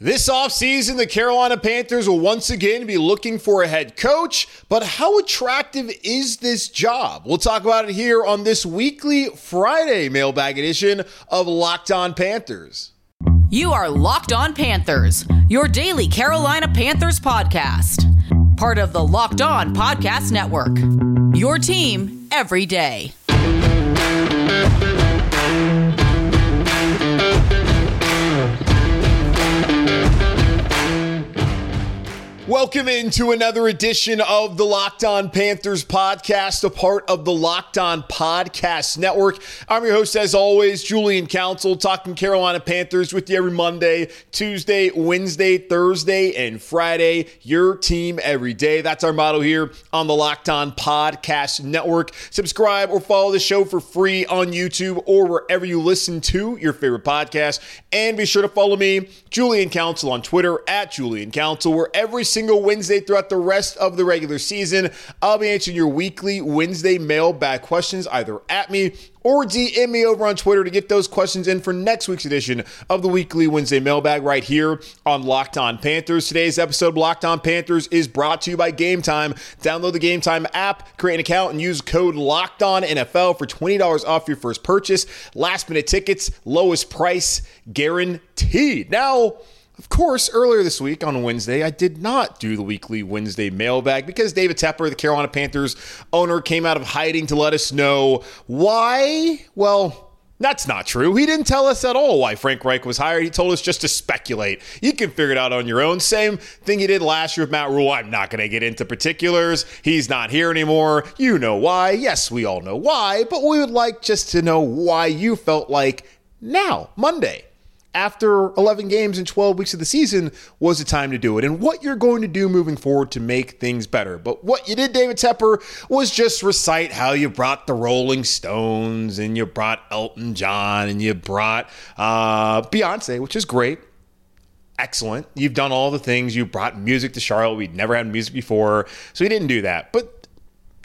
This offseason, the Carolina Panthers will once again be looking for a head coach, but how attractive is this job? We'll talk about it here on this weekly Friday mailbag edition of Locked On Panthers. You are Locked On Panthers, your daily Carolina Panthers podcast, part of the Locked On Podcast Network. Your team every day. Welcome into another edition of the Locked On Panthers podcast, a part of the Locked On Podcast Network. I'm your host, as always, Julian Council, talking Carolina Panthers with you every Monday, Tuesday, Wednesday, Thursday, and Friday. Your team every day. That's our motto here on the Locked On Podcast Network. Subscribe or follow the show for free on YouTube or wherever you listen to your favorite podcast. And be sure to follow me, Julian Council, on Twitter at Julian Council, where every single Wednesday throughout the rest of the regular season. I'll be answering your weekly Wednesday mailbag questions either at me or DM me over on Twitter to get those questions in for next week's edition of the weekly Wednesday mailbag right here on Locked On Panthers. Today's episode of Locked On Panthers is brought to you by Game Time. Download the Game Time app, create an account, and use code Locked On NFL for $20 off your first purchase. Last minute tickets, lowest price guaranteed. Now, of course, earlier this week on Wednesday, I did not do the weekly Wednesday mailbag because David Tepper, the Carolina Panthers owner, came out of hiding to let us know why. Well, that's not true. He didn't tell us at all why Frank Reich was hired. He told us just to speculate. You can figure it out on your own. Same thing he did last year with Matt Rhule. I'm not going to get into particulars. He's not here anymore. You know why. Yes, we all know why, but we would like just to know why you felt like now, Monday, after 11 games and 12 weeks of the season was the time to do it and what you're going to do moving forward to make things better. But what you did, David Tepper, was just recite how you brought the Rolling Stones and you brought Elton John and you brought uh, Beyonce, which is great. Excellent. You've done all the things. You brought music to Charlotte. We'd never had music before. So he didn't do that. But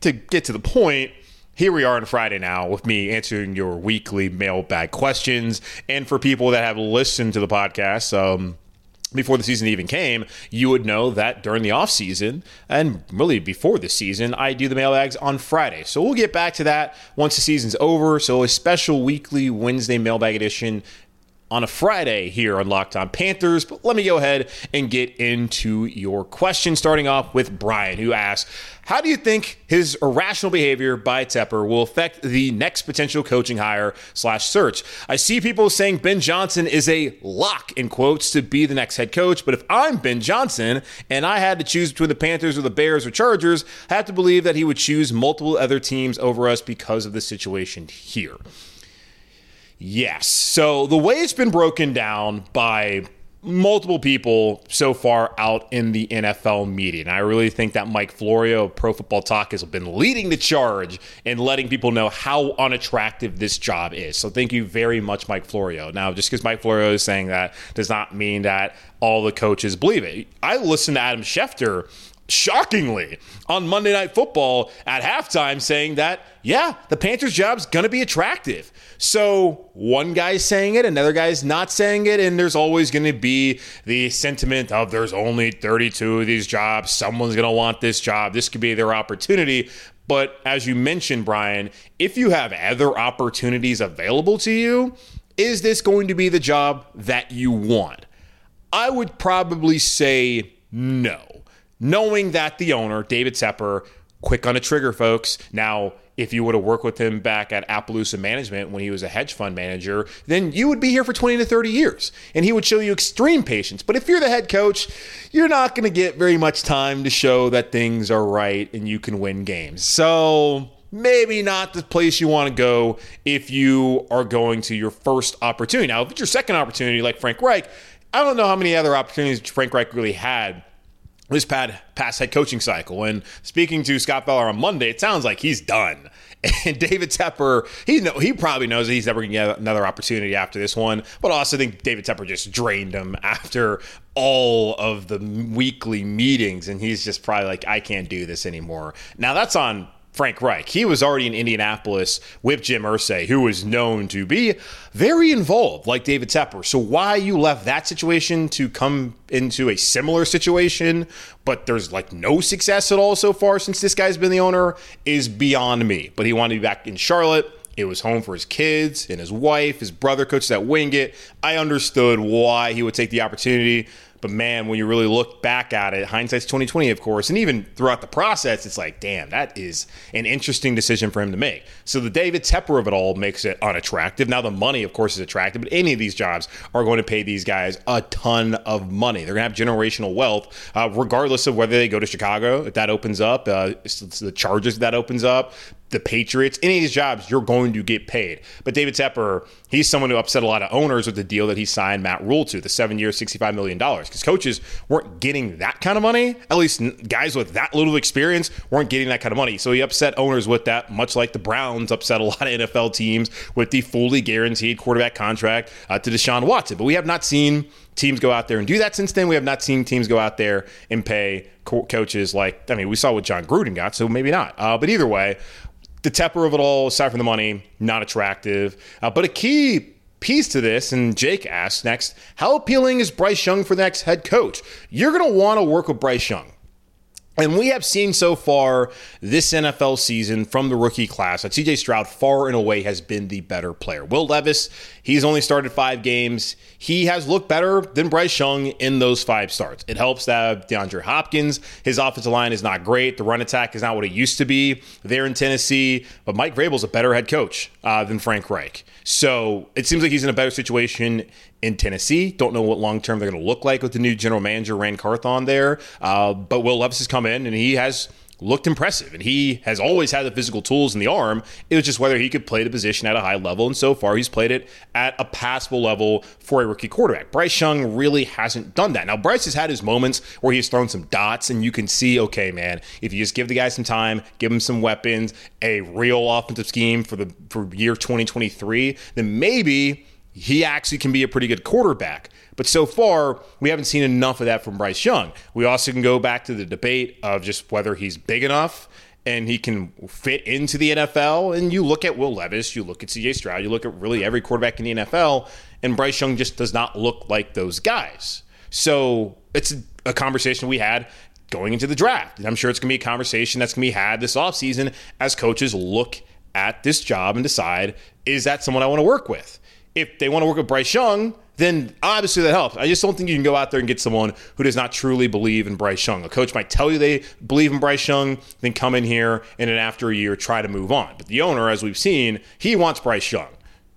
to get to the point, here we are on Friday now with me answering your weekly mailbag questions. And for people that have listened to the podcast, um, before the season even came, you would know that during the off season and really before the season, I do the mailbags on Friday. So we'll get back to that once the season's over. So a special weekly Wednesday mailbag edition on a Friday here on Locked On Panthers. But let me go ahead and get into your question, starting off with Brian, who asks, how do you think his irrational behavior by Tepper will affect the next potential coaching hire slash search? I see people saying Ben Johnson is a lock in quotes to be the next head coach, but if I'm Ben Johnson and I had to choose between the Panthers or the Bears or Chargers, I have to believe that he would choose multiple other teams over us because of the situation here. Yes. So the way it's been broken down by multiple people so far out in the NFL media. And I really think that Mike Florio of Pro Football Talk has been leading the charge in letting people know how unattractive this job is. So thank you very much, Mike Florio. Now, just because Mike Florio is saying that does not mean that all the coaches believe it. I listened to Adam Schefter shockingly on Monday Night Football at halftime saying that, yeah, the Panthers' job's going to be attractive. So one guy's saying it, another guy's not saying it, and there's always going to be the sentiment of there's only 32 of these jobs. Someone's going to want this job. This could be their opportunity. But as you mentioned, Brian, if you have other opportunities available to you, is this going to be the job that you want? I would probably say no knowing that the owner, David Tepper, quick on a trigger, folks. Now, if you would have worked with him back at Appaloosa Management when he was a hedge fund manager, then you would be here for 20 to 30 years and he would show you extreme patience. But if you're the head coach, you're not going to get very much time to show that things are right and you can win games. So maybe not the place you want to go if you are going to your first opportunity. Now, if it's your second opportunity, like Frank Reich, I don't know how many other opportunities Frank Reich really had this past head coaching cycle. And speaking to Scott Fowler on Monday, it sounds like he's done. And David Tepper, he know, he probably knows that he's never going to get another opportunity after this one. But I also think David Tepper just drained him after all of the weekly meetings, and he's just probably like, I can't do this anymore. Now that's on Frank Reich. He was already in Indianapolis with Jim Irsay, who was known to be very involved, like David Tepper. So why you left that situation to come into a similar situation, but there's like no success at all so far since this guy's been the owner is beyond me. But he wanted to be back in Charlotte. It was home for his kids and his wife. His brother coaches at Wingate. I understood why he would take the opportunity. But man, when you really look back at it, hindsight's twenty twenty, of course, and even throughout the process, it's like, damn, that is an interesting decision for him to make. So the David Tepper of it all makes it unattractive. Now the money, of course, is attractive, but any of these jobs are going to pay these guys a ton of money. They're going to have generational wealth, uh, regardless of whether they go to Chicago. If that opens up, uh, the Chargers that opens up, the Patriots, any of these jobs, you're going to get paid. But David Tepper, he's someone who upset a lot of owners with the deal that he signed Matt Rhule to, the seven years, $65 million. Because coaches weren't getting that kind of money. At least guys with that little experience weren't getting that kind of money. So he upset owners with that, much like the Browns upset a lot of NFL teams with the fully guaranteed quarterback contract uh, to Deshaun Watson. But we have not seen teams go out there and do that since then. We have not seen teams go out there and pay co- coaches like, I mean, we saw what Jon Gruden got, so maybe not. Uh, but either way, the Tepper of it all, aside from the money, not attractive. Uh, but a key piece to this, and Jake asks next, how appealing is Bryce Young for the next head coach? You're going to want to work with Bryce Young. And we have seen so far this NFL season from the rookie class that CJ Stroud far and away has been the better player. Will Levis, he's only started five games. He has looked better than Bryce Young in those five starts. It helps that DeAndre Hopkins, his offensive line is not great. The run attack is not what it used to be there in Tennessee. But Mike Vrabel's a better head coach uh, than Frank Reich. So it seems like he's in a better situation in Tennessee. Don't know what long term they're going to look like with the new general manager, Ran Carthon, there. Uh, but Will Levis has come in and he has looked impressive. And he has always had the physical tools in the arm. It was just whether he could play the position at a high level. And so far, he's played it at a passable level for a rookie quarterback. Bryce Young really hasn't done that. Now, Bryce has had his moments where he's thrown some dots, and you can see, okay, man, if you just give the guy some time, give him some weapons, a real offensive scheme for the for year 2023, then maybe he actually can be a pretty good quarterback. But so far, we haven't seen enough of that from Bryce Young. We also can go back to the debate of just whether he's big enough and he can fit into the NFL. And you look at Will Levis, you look at CJ Stroud, you look at really every quarterback in the NFL, and Bryce Young just does not look like those guys. So it's a conversation we had going into the draft. And I'm sure it's going to be a conversation that's going to be had this offseason as coaches look at this job and decide is that someone I want to work with? If they want to work with Bryce Young, then obviously that helps. I just don't think you can go out there and get someone who does not truly believe in Bryce Young. A coach might tell you they believe in Bryce Young, then come in here and then after a year try to move on. But the owner, as we've seen, he wants Bryce Young.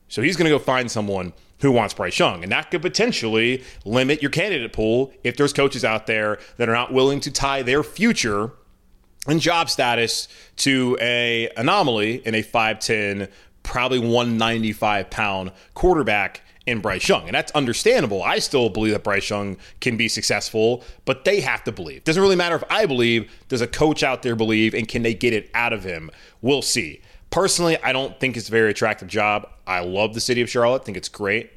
So he's going to go find someone who wants Bryce Young. And that could potentially limit your candidate pool if there's coaches out there that are not willing to tie their future and job status to a anomaly in a 5'10 probably 195 pound quarterback in Bryce Young. And that's understandable. I still believe that Bryce Young can be successful, but they have to believe. Doesn't really matter if I believe, does a coach out there believe, and can they get it out of him? We'll see. Personally, I don't think it's a very attractive job. I love the city of Charlotte, think it's great.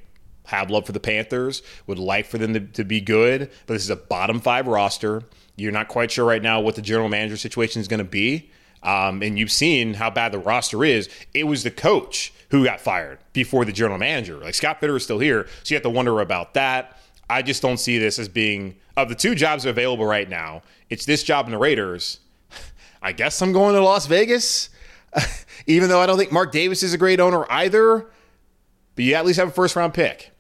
Have love for the Panthers, would like for them to, to be good, but this is a bottom five roster. You're not quite sure right now what the general manager situation is going to be. Um, and you've seen how bad the roster is. It was the coach who got fired before the general manager. Like Scott Fitterer is still here, so you have to wonder about that. I just don't see this as being of the two jobs available right now. It's this job in the Raiders. I guess I'm going to Las Vegas, even though I don't think Mark Davis is a great owner either. But you at least have a first round pick.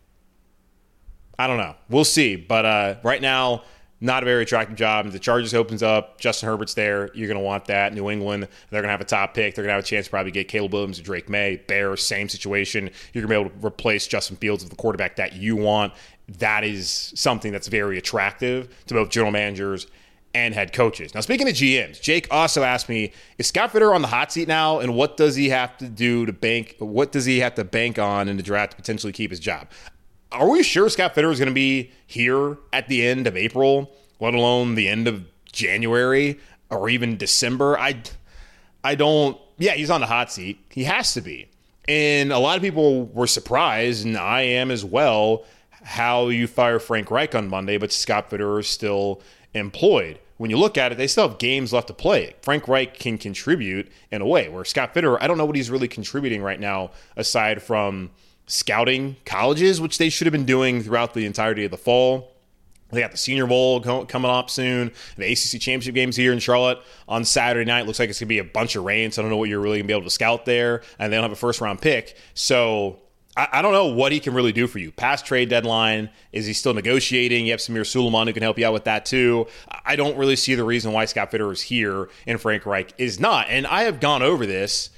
I don't know. We'll see. But uh, right now, not a very attractive job. If the Chargers opens up, Justin Herbert's there. You're going to want that. New England, they're going to have a top pick. They're going to have a chance to probably get Caleb Williams or Drake Maye. Bears, same situation. You're going to be able to replace Justin Fields with the quarterback that you want. That is something that's very attractive to both general managers and head coaches. Now, speaking of GMs, Jake also asked me, is Scott Fitter on the hot seat now, and what does he have to do to bank? What does he have to bank on in the draft to potentially keep his job? Are we sure Scott Fitter is going to be here at the end of April let alone the end of January or even December. I, I don't. Yeah, he's on the hot seat. He has to be. And a lot of people were surprised, and I am as well, how you fire Frank Reich on Monday, but Scott Fitterer is still employed. When you look at it, they still have games left to play. Frank Reich can contribute in a way where Scott Fitterer, I don't know what he's really contributing right now, aside from scouting colleges, which they should have been doing throughout the entirety of the fall. They got the Senior Bowl coming up soon. The ACC Championship games here in Charlotte on Saturday night. Looks like it's going to be a bunch of rain, so I don't know what you're really going to be able to scout there. And they don't have a first round pick. So I, don't know what he can really do for you. Past trade deadline, is he still negotiating? You have Samir Suleiman who can help you out with that too. I don't really see the reason why Scott Fitterer is here and Frank Reich is not. And I have gone over this.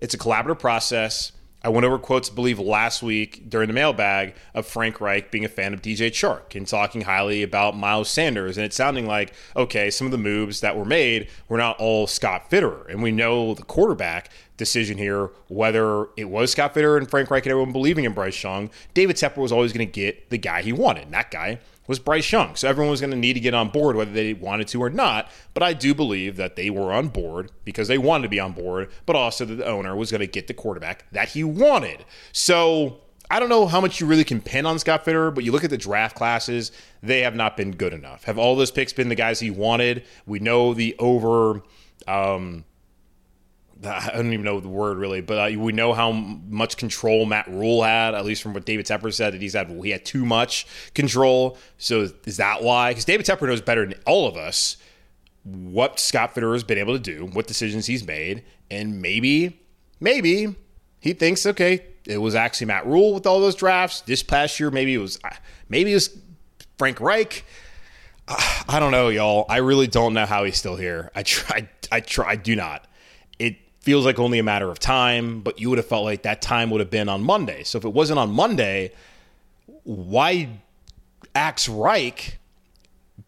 It's a collaborative process. I went over quotes, I believe, last week during the mailbag of Frank Reich being a fan of DJ Chark and talking highly about Miles Sanders. And it's sounding like, okay, some of the moves that were made were not all Scott Fitterer. And we know the quarterback decision here, whether it was Scott Fitterer and Frank Reich and everyone believing in Bryce Young, David Tepper was always going to get the guy he wanted. And that guy was Bryce Young. So everyone was going to need to get on board whether they wanted to or not. But I do believe that they were on board because they wanted to be on board, but also that the owner was going to get the quarterback that he wanted. So I don't know how much you really can pin on Scott Fitterer, but you look at the draft classes, they have not been good enough. Have all those picks been the guys he wanted? We know the over. Um, I don't even know the word really, but uh, we know how much control Matt Rhule had, at least from what David Tepper said that he's had. He had too much control. So is that why? Because David Tepper knows better than all of us what Scott Fitterer has been able to do, what decisions he's made, and maybe, maybe he thinks, okay, it was actually Matt Rhule with all those drafts this past year. Maybe it was, uh, maybe it was Frank Reich. I don't know, y'all. I really don't know how he's still here. I try. I try. I do not. It feels like only a matter of time, but you would have felt like that time would have been on Monday. So if it wasn't on Monday, why axe Reich,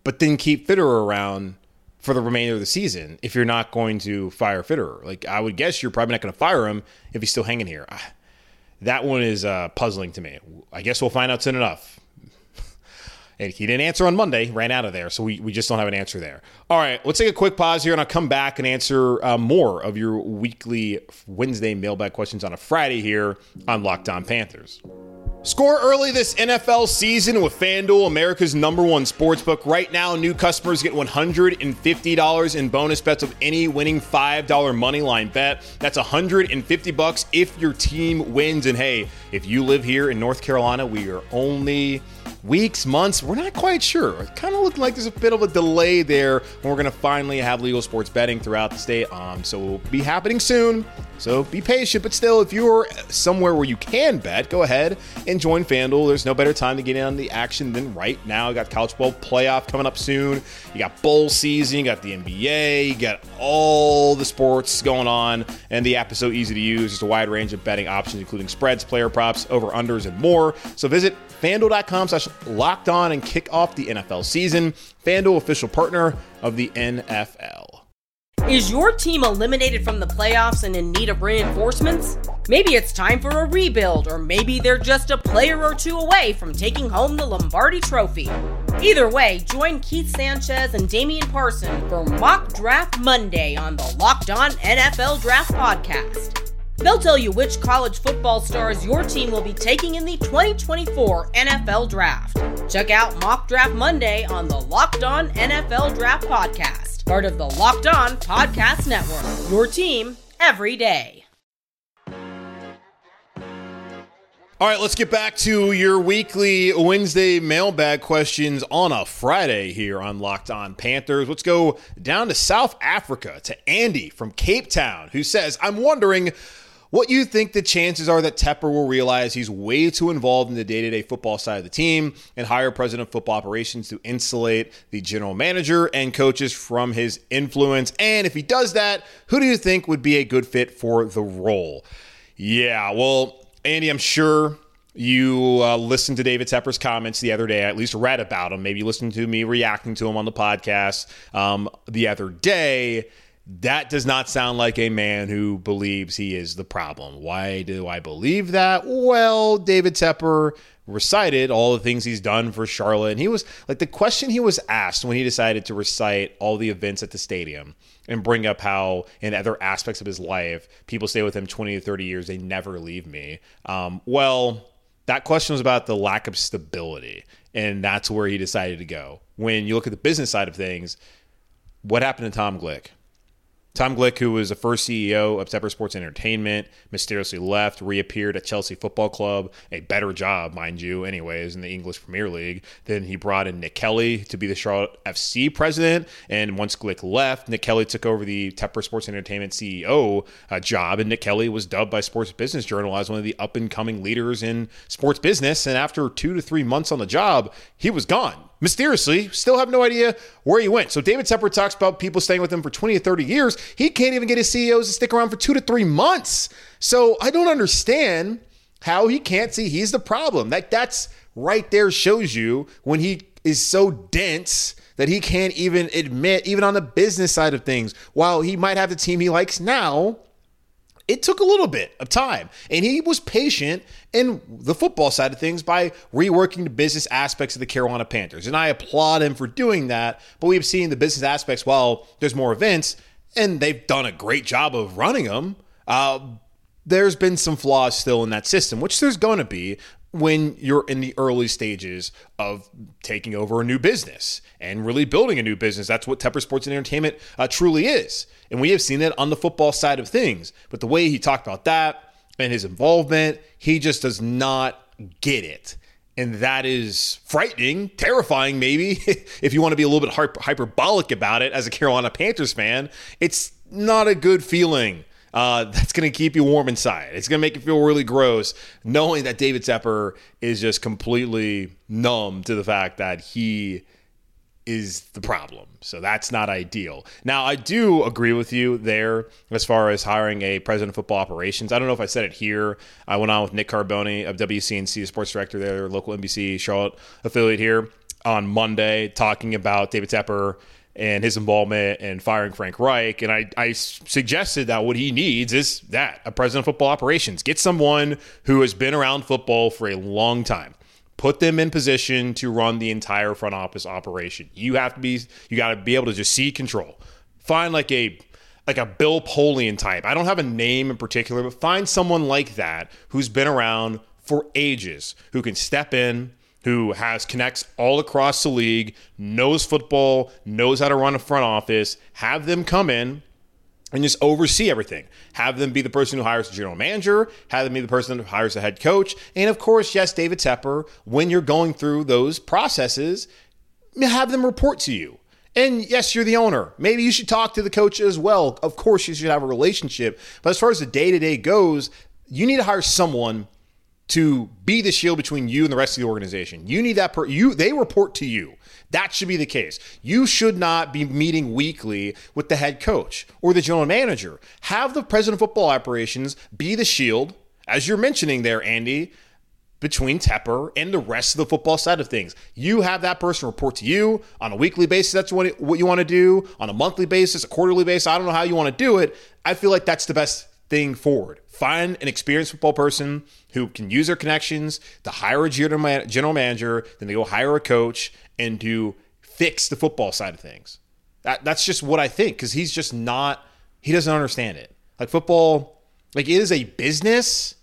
but then keep Fitterer around for the remainder of the season if you're not going to fire Fitterer? Like, I would guess you're probably not going to fire him if he's still hanging here. Ah, that one is uh, puzzling to me. I guess we'll find out soon enough. And he didn't answer on Monday, ran out of there. So we, we just don't have an answer there. All right, let's take a quick pause here and I'll come back and answer uh, more of your weekly Wednesday mailbag questions on a Friday here on Locked On Panthers. Score early this NFL season with FanDuel, America's number one sportsbook. Right now, new customers get $150 in bonus bets of any winning $5 money line bet. That's 150 bucks if your team wins. And hey, if you live here in North Carolina, we are only weeks, months. We're not quite sure. It kind of looking like there's a bit of a delay there when we're going to finally have legal sports betting throughout the state. Um, so will be happening soon. So be patient, but still, if you're somewhere where you can bet, go ahead and join FanDuel. There's no better time to get in on the action than right now. You got college football playoff coming up soon. You got bowl season. You got the NBA. You got all the sports going on, and the app is so easy to use. There's a wide range of betting options, including spreads, player props, over unders, and more. So visit fanduel.com slash locked on and kick off the NFL season. FanDuel, official partner of the NFL. Is your team eliminated from the playoffs and in need of reinforcements? Maybe it's time for a rebuild, or maybe they're just a player or two away from taking home the Lombardi Trophy. Either way, join Keith Sanchez and Damian Parson for Mock Draft Monday on the Locked On NFL Draft Podcast. They'll tell you which college football stars your team will be taking in the 2024 NFL Draft. Check out Mock Draft Monday on the Locked On NFL Draft Podcast, part of the Locked On Podcast Network. Your team every day. All right, let's get back to your weekly Wednesday mailbag questions on a Friday here on Locked On Panthers. Let's go down to South Africa to Andy from Cape Town, who says, I'm wondering what you think the chances are that Tepper will realize he's way too involved in the day to day football side of the team and hire president of football operations to insulate the general manager and coaches from his influence? And if he does that, who do you think would be a good fit for the role? Yeah, well, Andy, I'm sure you uh, listened to David Tepper's comments the other day, at least read about him. Maybe listened to me reacting to him on the podcast um, the other day that does not sound like a man who believes he is the problem. Why do I believe that? Well, David Tepper recited all the things he's done for Charlotte. And he was like the question he was asked when he decided to recite all the events at the stadium and bring up how in other aspects of his life, people stay with him 20 to 30 years, they never leave me. Um, well, that question was about the lack of stability. And that's where he decided to go. When you look at the business side of things, what happened to Tom Glick? Tom Glick, who was the first CEO of Tepper Sports Entertainment, mysteriously left, reappeared at Chelsea Football Club, a better job, mind you, anyways, in the English Premier League. Then he brought in Nick Kelly to be the Charlotte FC president. And once Glick left, Nick Kelly took over the Tepper Sports Entertainment CEO uh, job. And Nick Kelly was dubbed by Sports Business Journal as one of the up and coming leaders in sports business. And after two to three months on the job, he was gone mysteriously, still have no idea where he went. So David Tepper talks about people staying with him for 20 or 30 years. He can't even get his CEOs to stick around for two to three months. So I don't understand how he can't see he's the problem. That that's right there shows you when he is so dense that he can't even admit, even on the business side of things, while he might have the team he likes now, it took a little bit of time. And he was patient in the football side of things by reworking the business aspects of the Carolina Panthers. And I applaud him for doing that. But we've seen the business aspects while there's more events, and they've done a great job of running them. Uh, there's been some flaws still in that system, which there's going to be when you're in the early stages of taking over a new business and really building a new business. That's what Tepper Sports and Entertainment uh, truly is. And we have seen it on the football side of things. But the way he talked about that and his involvement, he just does not get it. And that is frightening, terrifying, maybe, if you want to be a little bit hyperbolic about it as a Carolina Panthers fan. It's not a good feeling uh, that's going to keep you warm inside. It's going to make you feel really gross knowing that David Tepper is just completely numb to the fact that he is the problem. So that's not ideal. Now, I do agree with you there as far as hiring a president of football operations. I don't know if I said it here. I went on with Nick Carboni of WCNC, sports director there, local NBC Charlotte affiliate here on Monday, talking about David Tepper and his involvement in firing Frank Reich. And I, I suggested that what he needs is that a president of football operations. Get someone who has been around football for a long time put them in position to run the entire front office operation. You have to be you got to be able to just see control. Find like a like a Bill Polian type. I don't have a name in particular, but find someone like that who's been around for ages, who can step in, who has connects all across the league, knows football, knows how to run a front office, have them come in and just oversee everything. Have them be the person who hires the general manager, have them be the person who hires the head coach, and of course, yes, David Tepper, when you're going through those processes, have them report to you. And yes, you're the owner. Maybe you should talk to the coach as well. Of course, you should have a relationship. But as far as the day to day goes, you need to hire someone to be the shield between you and the rest of the organization. You need that per you they report to you. That should be the case. You should not be meeting weekly with the head coach or the general manager. Have the president of football operations be the shield, as you're mentioning there, Andy, between Tepper and the rest of the football side of things. You have that person report to you on a weekly basis. That's what, what you want to do on a monthly basis, a quarterly basis. I don't know how you want to do it. I feel like that's the best thing forward. Find an experienced football person who can use their connections to hire a general manager, then they go hire a coach and to fix the football side of things. That, that's just what I think because he's just not, he doesn't understand it. Like football, like it is a business,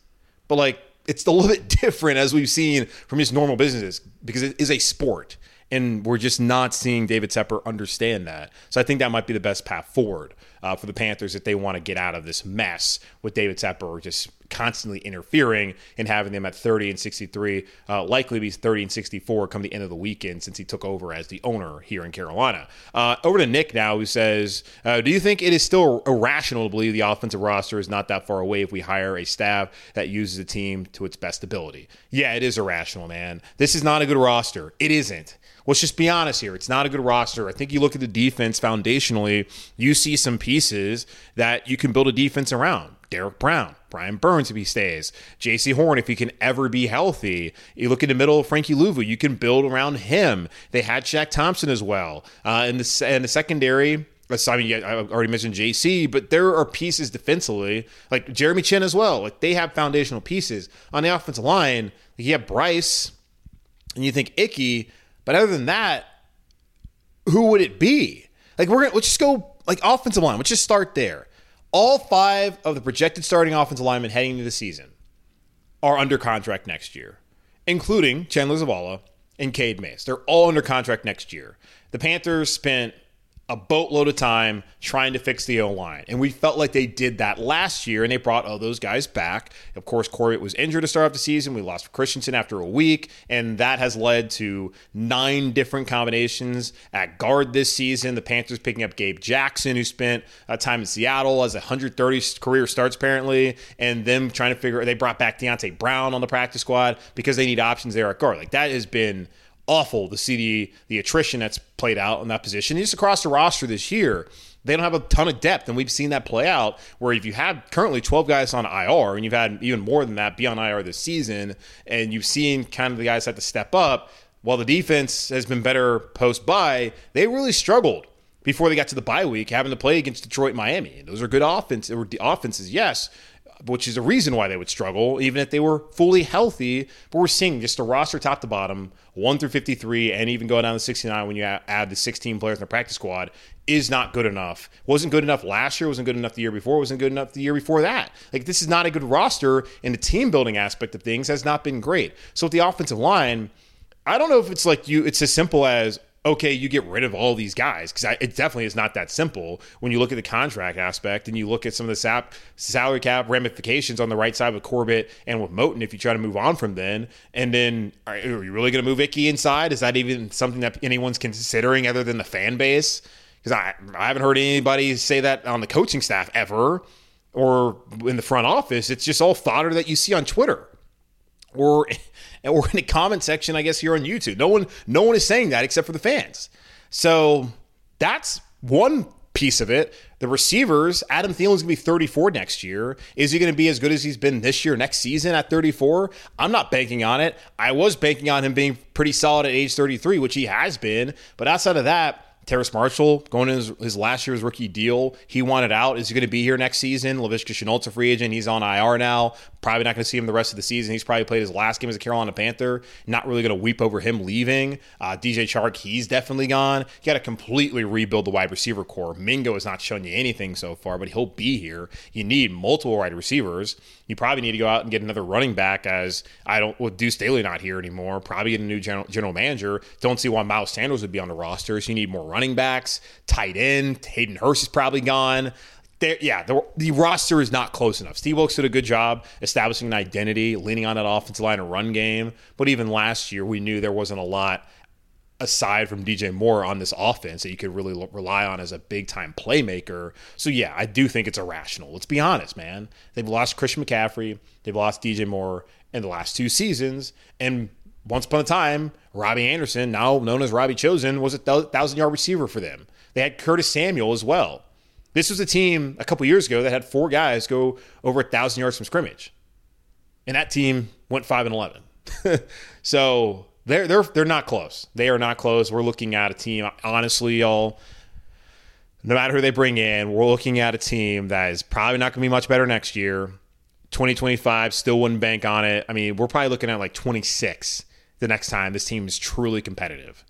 but like it's a little bit different as we've seen from his normal businesses because it is a sport. And we're just not seeing David Tepper understand that. So I think that might be the best path forward uh, for the Panthers if they want to get out of this mess with David Tepper just constantly interfering and having them at 30 and 63, uh, likely be 30 and 64 come the end of the weekend since he took over as the owner here in Carolina. Uh, over to Nick now, who says, uh, Do you think it is still irrational to believe the offensive roster is not that far away if we hire a staff that uses the team to its best ability? Yeah, it is irrational, man. This is not a good roster. It isn't let's just be honest here. It's not a good roster. I think you look at the defense foundationally, you see some pieces that you can build a defense around. Derrick Brown, Brian Burns if he stays, Jaycee Horn if he can ever be healthy. You look in the middle of Frankie Luvu, you can build around him. They had Shaq Thompson as well. Uh, in, the, the secondary, I mean, I already mentioned Jaycee, but there are pieces defensively, like Jeremy Chinn as well. Like they have foundational pieces on the offensive line. You have Bryce, and you think Ickey, but other than that, who would it be? Like we're gonna let's just go like offensive line. Let's just start there. All five of the projected starting offensive linemen heading into the season are under contract next year, including Chandler Zavala and Cade Mays. They're all under contract next year. The Panthers spent a boatload of time trying to fix the O line. And we felt like they did that last year and they brought all those guys back. Of course, Corbett was injured to start off the season. We lost Christensen after a week, and that has led to nine different combinations at guard this season. The Panthers picking up Gabe Jackson, who spent uh, time in Seattle as 130 career starts apparently, and them trying to figure they brought back Deonte Brown on the practice squad because they need options there at guard. Like that has been awful to see the, the attrition that's played out in that position. Just across the roster this year, they don't have a ton of depth, and we've seen that play out. Where if you have currently 12 guys on IR, and you've had even more than that be on IR this season, and you've seen kind of the guys have to step up, while the defense has been better post bye, they really struggled before they got to the bye week, having to play against Detroit, Miami. Those are good offense offenses, yes, which is the reason why they would struggle, even if they were fully healthy. But we're seeing just a roster top to bottom, 1 through 53, and even going down to 69 when you add the 16 players in the practice squad, is not good enough. Wasn't good enough last year, wasn't good enough the year before, wasn't good enough the year before that. Like, this is not a good roster, and the team building aspect of things has not been great. So, with the offensive line, I don't know if it's like you, it's as simple as, okay, you get rid of all these guys because it definitely is not that simple when you look at the contract aspect and you look at some of the sap, salary cap ramifications on the right side with Corbett and with Moton, if you try to move on from then. And then are you really going to move Icky inside? Is that even something that anyone's considering other than the fan base? Because I, I haven't heard anybody say that on the coaching staff ever or in the front office. It's just all fodder that you see on Twitter or or in the comment section, I guess here on YouTube. No one, no one is saying that except for the fans. So that's one piece of it. The receivers, Adam Thielen's gonna be 34 next year. Is he gonna be as good as he's been this year, next season at 34? I'm not banking on it. I was banking on him being pretty solid at age 33, which he has been. But outside of that, Terrace Marshall going in his, his, last year's rookie deal. He wanted out. Is he going to be here next season? Laviska Shenault's a free agent. He's on IR now. Probably not going to see him the rest of the season. He's probably played his last game as a Carolina Panther. Not really going to weep over him leaving. Uh, DJ Chark, he's definitely gone. You got to completely rebuild the wide receiver core. Mingo has not shown you anything so far, but he'll be here. You need multiple wide receivers. You probably need to go out and get another running back as I don't, with Deuce Staley not here anymore, probably get a new general, general manager. Don't see why Miles Sanders would be on the roster. So you need more running backs, tight end. Hayden Hurst is probably gone. Yeah, the, the, roster is not close enough. Steve Wilks did a good job establishing an identity, leaning on that offensive line and run game. But even last year, we knew there wasn't a lot aside from DJ Moore on this offense that you could really rely on as a big time playmaker. So yeah, I do think it's irrational. Let's be honest, man. They've lost Christian McCaffrey, they've lost DJ Moore in the last two seasons, and once upon a time, Robbie Anderson, now known as Robbie Chosen, was a thousand yard receiver for them. They had Curtis Samuel as well. This was a team a couple years ago that had four guys go over a thousand yards from scrimmage, and that team went five and eleven. so they're they're they're not close. They are not close. We're looking at a team. Honestly, y'all. No matter who they bring in, we're looking at a team that is probably not going to be much better next year. 2025 still wouldn't bank on it. I mean, we're probably looking at like 26 the next time this team is truly competitive.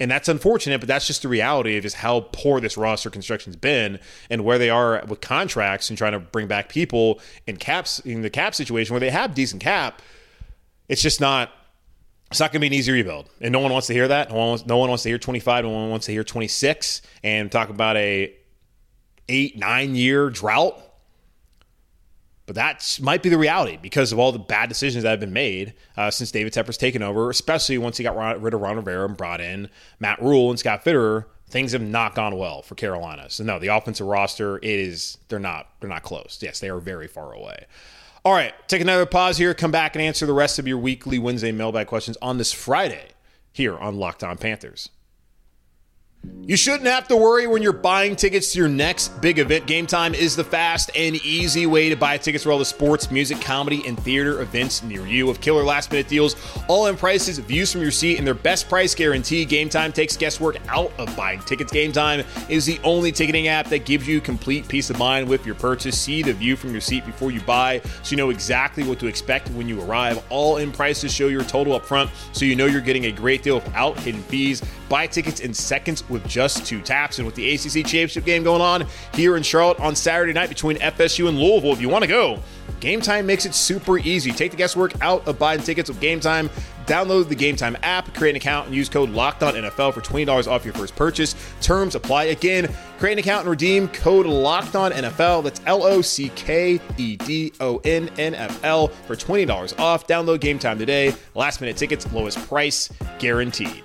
And that's unfortunate, but that's just the reality of just how poor this roster construction's been and where they are with contracts and trying to bring back people in caps in the cap situation where they have decent cap. It's just not it's not going to be an easy rebuild, and no one wants to hear that. No one, wants, no one wants to hear 25. No one wants to hear 26, and talk about a eight nine year drought. But that might be the reality because of all the bad decisions that have been made uh, since David Tepper's taken over, especially once he got rid of Ron Rivera and brought in Matt Rhule and Scott Fitterer. Things have not gone well for Carolina. So no, the offensive roster is they're not they're not close. Yes, they are very far away. All right, take another pause here, come back and answer the rest of your weekly Wednesday mailbag questions on this Friday here on Locked On Panthers. You shouldn't have to worry when you're buying tickets to your next big event. Game Time is the fast and easy way to buy tickets for all the sports, music, comedy, and theater events near you. With killer last minute deals, all in prices, views from your seat, and their best price guarantee, Game Time takes guesswork out of buying tickets. Game Time is the only ticketing app that gives you complete peace of mind with your purchase. See the view from your seat before you buy so you know exactly what to expect when you arrive. All in prices show your total up front so you know you're getting a great deal without hidden fees. Buy tickets in seconds with just two taps. And with the ACC Championship game going on here in Charlotte on Saturday night between FSU and Louisville, if you want to go, Game Time makes it super easy. Take the guesswork out of buying tickets with Game Time. Download the Game Time app, create an account, and use code LOCKEDONNFL for $20 off your first purchase. Terms apply. Again, create an account and redeem code LOCKEDONNFL. That's L O C K E D O N N F L for $20 off. Download Game Time today. Last minute tickets, lowest price guaranteed.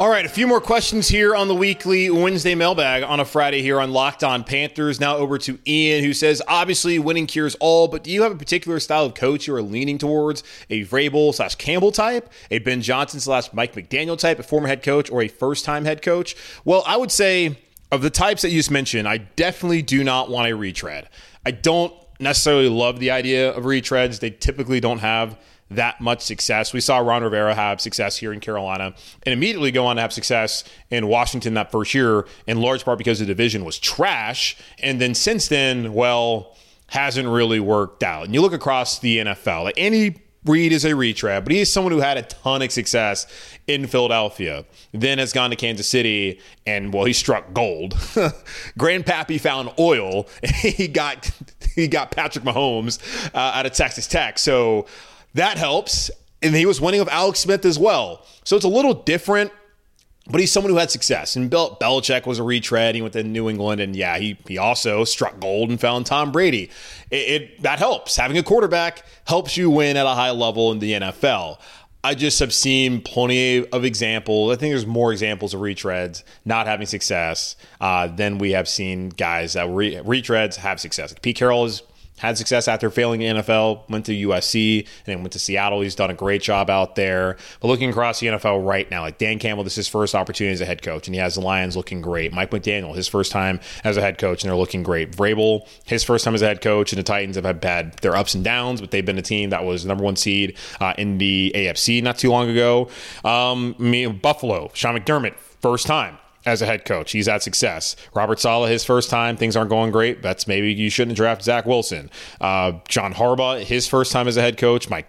All right, a few more questions here on the weekly Wednesday mailbag on a Friday here on Locked On Panthers. Now over to Ian, who says, obviously winning cures all, but do you have a particular style of coach you are leaning towards? A Vrabel slash Campbell type, a Ben Johnson slash Mike McDaniel type, a former head coach, or a first time head coach? Well, I would say of the types that you just mentioned, I definitely do not want a retread. I don't necessarily love the idea of retreads. They typically don't have that much success. We saw Ron Rivera have success here in Carolina and immediately go on to have success in Washington that first year, in large part because the division was trash. And then since then, well, hasn't really worked out. And you look across the NFL, like Andy Reid is a retread, but he's someone who had a ton of success in Philadelphia, then has gone to Kansas City, and well, he struck gold. Grandpappy found oil. he got he got Patrick Mahomes uh, out of Texas Tech, so that helps. And he was winning with Alex Smith as well, so it's a little different. But he's someone who had success. And Bel- Belichick was a retread. He went to New England, and yeah, he he also struck gold and found Tom Brady. It, it that helps. Having a quarterback helps you win at a high level in the NFL. I just have seen plenty of examples. I think there's more examples of retreads not having success uh, than we have seen guys that re- retreads have success. Like Pete Carroll is had success after failing the NFL, went to USC, and then went to Seattle. He's done a great job out there. But looking across the NFL right now, like Dan Campbell, this is his first opportunity as a head coach, and he has the Lions looking great. Mike McDaniel, his first time as a head coach, and they're looking great. Vrabel, his first time as a head coach, and the Titans have had bad their ups and downs, but they've been a team that was number one seed uh, in the AFC not too long ago. Um, me, Buffalo, Sean McDermott, first time as a head coach. He's had success. Robert Saleh, his first time, things aren't going great. That's maybe you shouldn't draft Zach Wilson. Uh, John Harbaugh, his first time as a head coach. Mike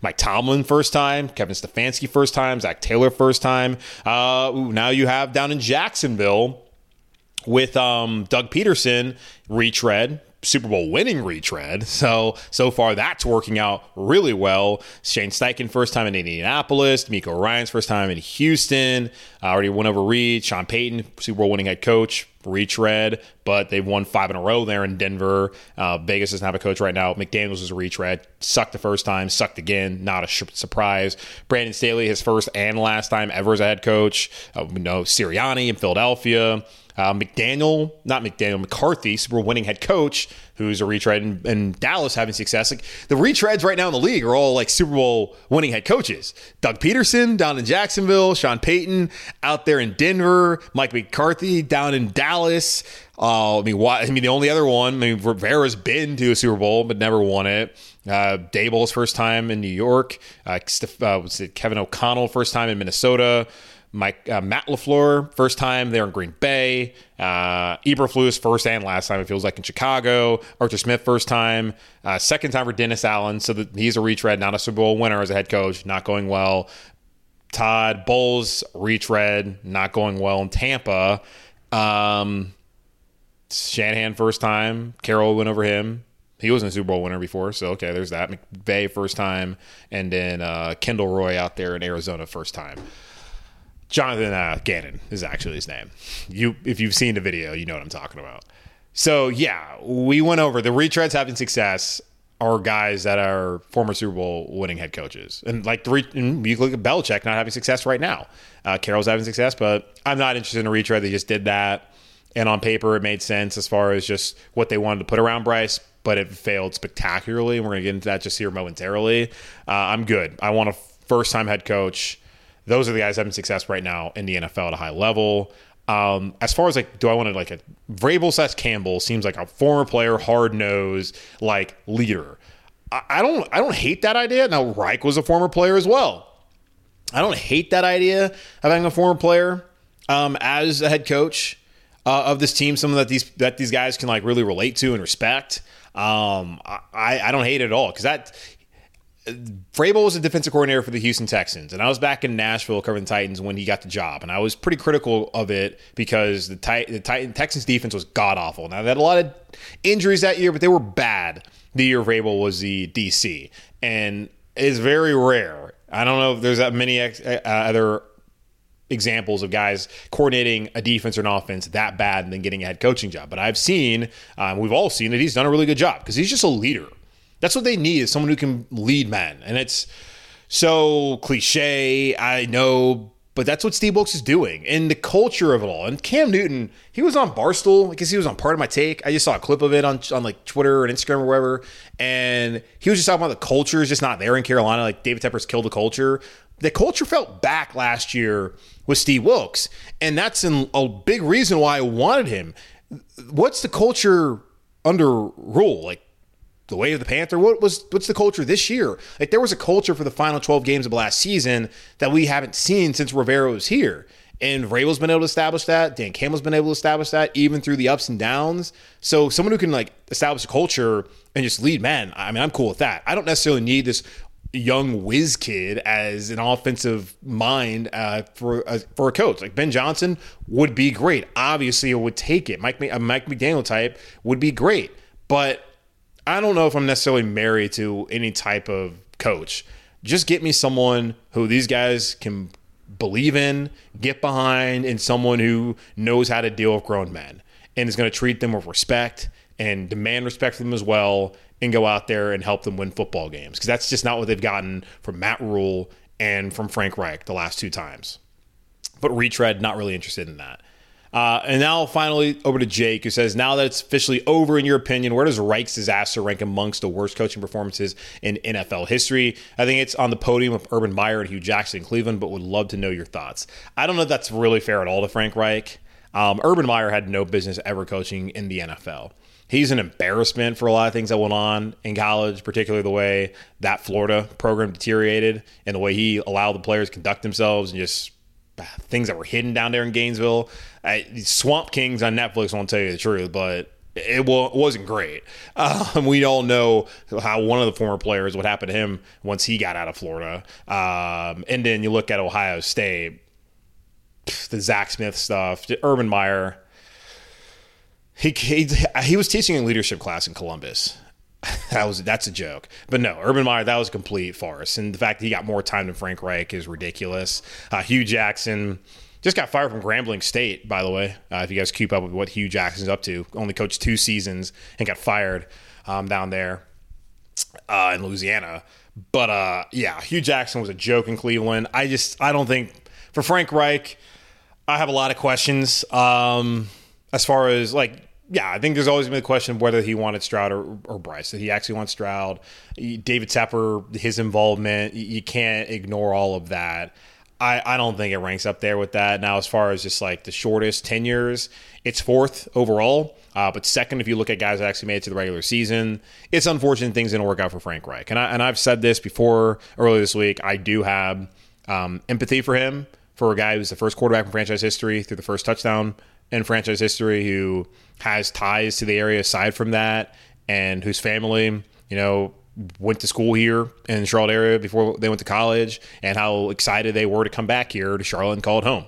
Mike Tomlin first time, Kevin Stefanski first time, Zac Taylor first time. Uh, ooh, now you have down in Jacksonville with um, Doug Pederson retread Super Bowl winning retread. So so far that's working out really well. Shane Steichen first time in Indianapolis, DeMeco Ryans first time in Houston. Uh, already won over Reid. Sean Payton, Super Bowl winning head coach, retread, but they've won five in a row there in Denver. Uh, Vegas doesn't have a coach right now. McDaniels is a retread. Sucked the first time, sucked again. Not a sh- surprise. Brandon Staley, his first and last time ever as a head coach. Uh, we know Sirianni in Philadelphia. Uh, McDaniel, not McDaniel, McCarthy, Super winning head coach, who's a retread, and, and, Dallas having success. Like the retreads right now in the league are all like Super Bowl winning head coaches. Doug Pederson down in Jacksonville, Sean Payton out there in Denver, Mike McCarthy down in Dallas. Uh, I mean, why, I mean, the only other one, I mean, Rivera's been to a Super Bowl but never won it. Uh, Daboll's first time in New York. Uh, uh, Kevin O'Connell first time in Minnesota? Mike uh, Matt LaFleur, first time there in Green Bay. Uh, Eberflus, first and last time, it feels like in Chicago. Arthur Smith, first time. Uh, second time for Dennis Allen. So that he's a retread, not a Super Bowl winner as a head coach, not going well. Todd Bowles, retread, not going well in Tampa. Um, Shanahan, first time. Carroll went over him. He wasn't a Super Bowl winner before, so okay, there's that. McVay first time, and then uh, Kendall Roy out there in Arizona first time. Jonathan uh, Gannon is actually his name. You, if you've seen the video, you know what I'm talking about. So yeah, we went over the retreads having success are guys that are former Super Bowl winning head coaches, and like the re- you look at Belichick not having success right now. Uh, Carroll's having success, but I'm not interested in a retread. They just did that, and on paper it made sense as far as just what they wanted to put around Bryce, but it failed spectacularly. And we're gonna get into that just here momentarily. Uh, I'm good. I want a first time head coach. Those are the guys having success right now in the NFL at a high level. Um, as far as like, do I want to like a Vrabel slash Campbell seems like a former player, hard nosed, like leader. I, I, don't, I don't hate that idea. Now Reich was a former player as well. I don't hate that idea of having a former player um, as a head coach uh, of this team. Someone that these that these guys can like really relate to and respect. Um, I, I don't hate it at all because that Vrabel was a defensive coordinator for the Houston Texans, and I was back in Nashville covering the Titans when he got the job, and I was pretty critical of it because the, Tit- the Titan- Texans defense was god awful. Now they had a lot of injuries that year, but they were bad. The year Vrabel was the DC, and it's very rare. I don't know if there's that many ex- uh, other examples of guys coordinating a defense or an offense that bad and then getting a head coaching job. But I've seen, um, we've all seen that he's done a really good job because he's just a leader. That's what they need is someone who can lead men. And it's so cliche, I know, but that's what Steve Wilks is doing. And the culture of it all. And Cam Newton, he was on Barstool. I guess he was on Pardon My Take. I just saw a clip of it on, on like Twitter and Instagram or wherever. And he was just talking about the culture is just not there in Carolina. Like David Tepper's killed the culture. The culture felt back last year with Steve Wilks. And that's a big reason why I wanted him. What's the culture under Rhule? Like the way of the Panther. What was what's the culture this year? Like there was a culture for the final 12 games of last season that we haven't seen since Rivera was here. And Vrabel's been able to establish that. Dan Campbell's been able to establish that, even through the ups and downs. So someone who can like establish a culture and just lead men. I mean, I'm cool with that. I don't necessarily need this young whiz kid as an offensive mind uh, for uh, for a coach. Like Ben Johnson would be great. Obviously, it would take it. Mike a Mike McDaniel type would be great, but I don't know if I'm necessarily married to any type of coach. Just get me someone who these guys can believe in, get behind, and someone who knows how to deal with grown men and is going to treat them with respect and demand respect from them as well and go out there and help them win football games because that's just not what they've gotten from Matt Rhule and from Frank Reich the last two times. But retread, not really interested in that. Uh, and now finally over to Jake, who says, now that it's officially over, in your opinion, where does Reich's disaster rank amongst the worst coaching performances in NFL history? I think it's on the podium of Urban Meyer and Hue Jackson in Cleveland, but would love to know your thoughts. I don't know if that's really fair at all to Frank Reich. Um, Urban Meyer had no business ever coaching in the NFL. He's an embarrassment for a lot of things that went on in college, particularly the way that Florida program deteriorated and the way he allowed the players conduct themselves and just things that were hidden down there in Gainesville. I, Swamp Kings on Netflix won't tell you the truth, but it, wasn't great. Um, we all know how one of the former players, what happened to him once he got out of Florida. Um, and then you look at Ohio State, the Zach Smith stuff, Urban Meyer. He, he, he was teaching a leadership class in Columbus. that was that's a joke. But no, Urban Meyer, that was a complete farce. And the fact that he got more time than Frank Reich is ridiculous. Uh, Hue Jackson just got fired from Grambling State, by the way. Uh, if you guys keep up with what Hue Jackson's up to, only coached two seasons and got fired um, down there uh, in Louisiana. But uh, yeah, Hue Jackson was a joke in Cleveland. I just I don't think for Frank Reich, I have a lot of questions um, as far as like yeah, I think there's always been the question of whether he wanted Stroud or, or Bryce. That he actually wants Stroud. David Tepper, his involvement, you can't ignore all of that. I, I don't think it ranks up there with that. Now, as far as just like the shortest tenures, it's fourth overall, uh, but second if you look at guys that actually made it to the regular season. It's unfortunate things didn't work out for Frank Reich. And, I, and I've said this before earlier this week. I do have um, empathy for him, for a guy who's the first quarterback in franchise history through the first touchdown in franchise history who has ties to the area aside from that and whose family, you know, went to school here in the Charlotte area before they went to college and how excited they were to come back here to Charlotte and call it home.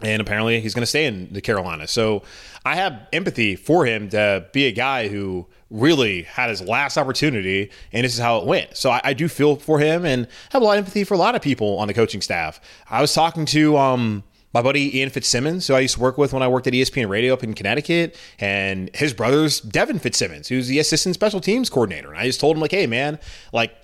and apparently he's going to stay in the Carolina. So I have empathy for him to be a guy who really had his last opportunity, and this is how it went. So I, I, do feel for him and have a lot of empathy for a lot of people on the coaching staff. I was talking to um, my buddy Ian Fitzsimmons, who I used to work with when I worked at ESPN Radio up in Connecticut, and his brother's Devin Fitzsimmons, who's the assistant special teams coordinator. And I just told him like, hey man, like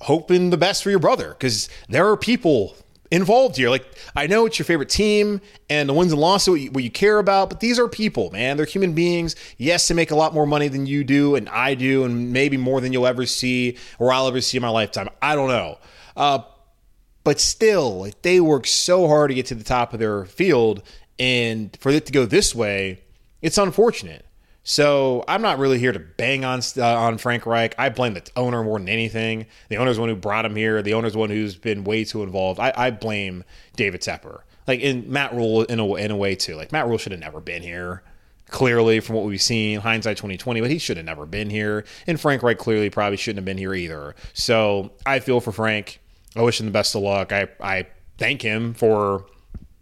hoping the best for your brother because there are people involved here. Like, I know it's your favorite team and the wins and losses what you, what you care about, but these are people, man. They're human beings. Yes, they make a lot more money than you do and I do, and maybe more than you'll ever see or I'll ever see in my lifetime. I don't know. Uh, but still, like, they work so hard to get to the top of their field, and for it to go this way, it's unfortunate. So I'm not really here to bang on uh, on Frank Reich. I blame the owner more than anything. The owner's the one who brought him here. The owner's the one who's been way too involved. I, I blame David Tepper, like in Matt Rhule in a in a way too. Like Matt Rhule should have never been here. Clearly, from what we've seen, hindsight 2020, but he should have never been here. And Frank Reich clearly probably shouldn't have been here either. So I feel for Frank. I wish him the best of luck. I I thank him for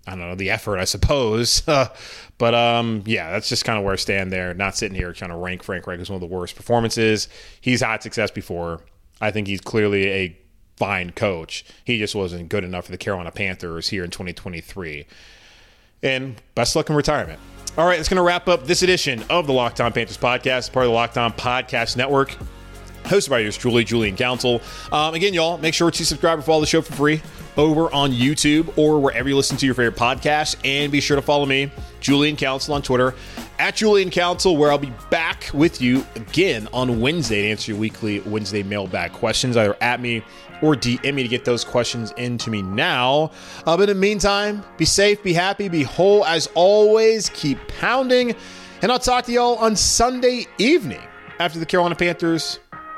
I don't know the effort, I suppose. but um, yeah, that's just kind of where I stand there. Not sitting here trying to rank Frank Reich as one of the worst performances. He's had success before. I think he's clearly a fine coach. He just wasn't good enough for the Carolina Panthers here in 2023. And best luck in retirement. All right, it's going to wrap up this edition of the Locked On Panthers podcast, part of the Locked On Podcast Network hosted by yours truly, Julian Council. Um, again, y'all, make sure to subscribe and follow the show for free over on YouTube or wherever you listen to your favorite podcast. And be sure to follow me, Julian Council, on Twitter at Julian Council, where I'll be back with you again on Wednesday to answer your weekly Wednesday mailbag questions, either at me or DM me to get those questions into me now. Uh, but in the meantime, be safe, be happy, be whole as always. Keep pounding. And I'll talk to y'all on Sunday evening after the Carolina Panthers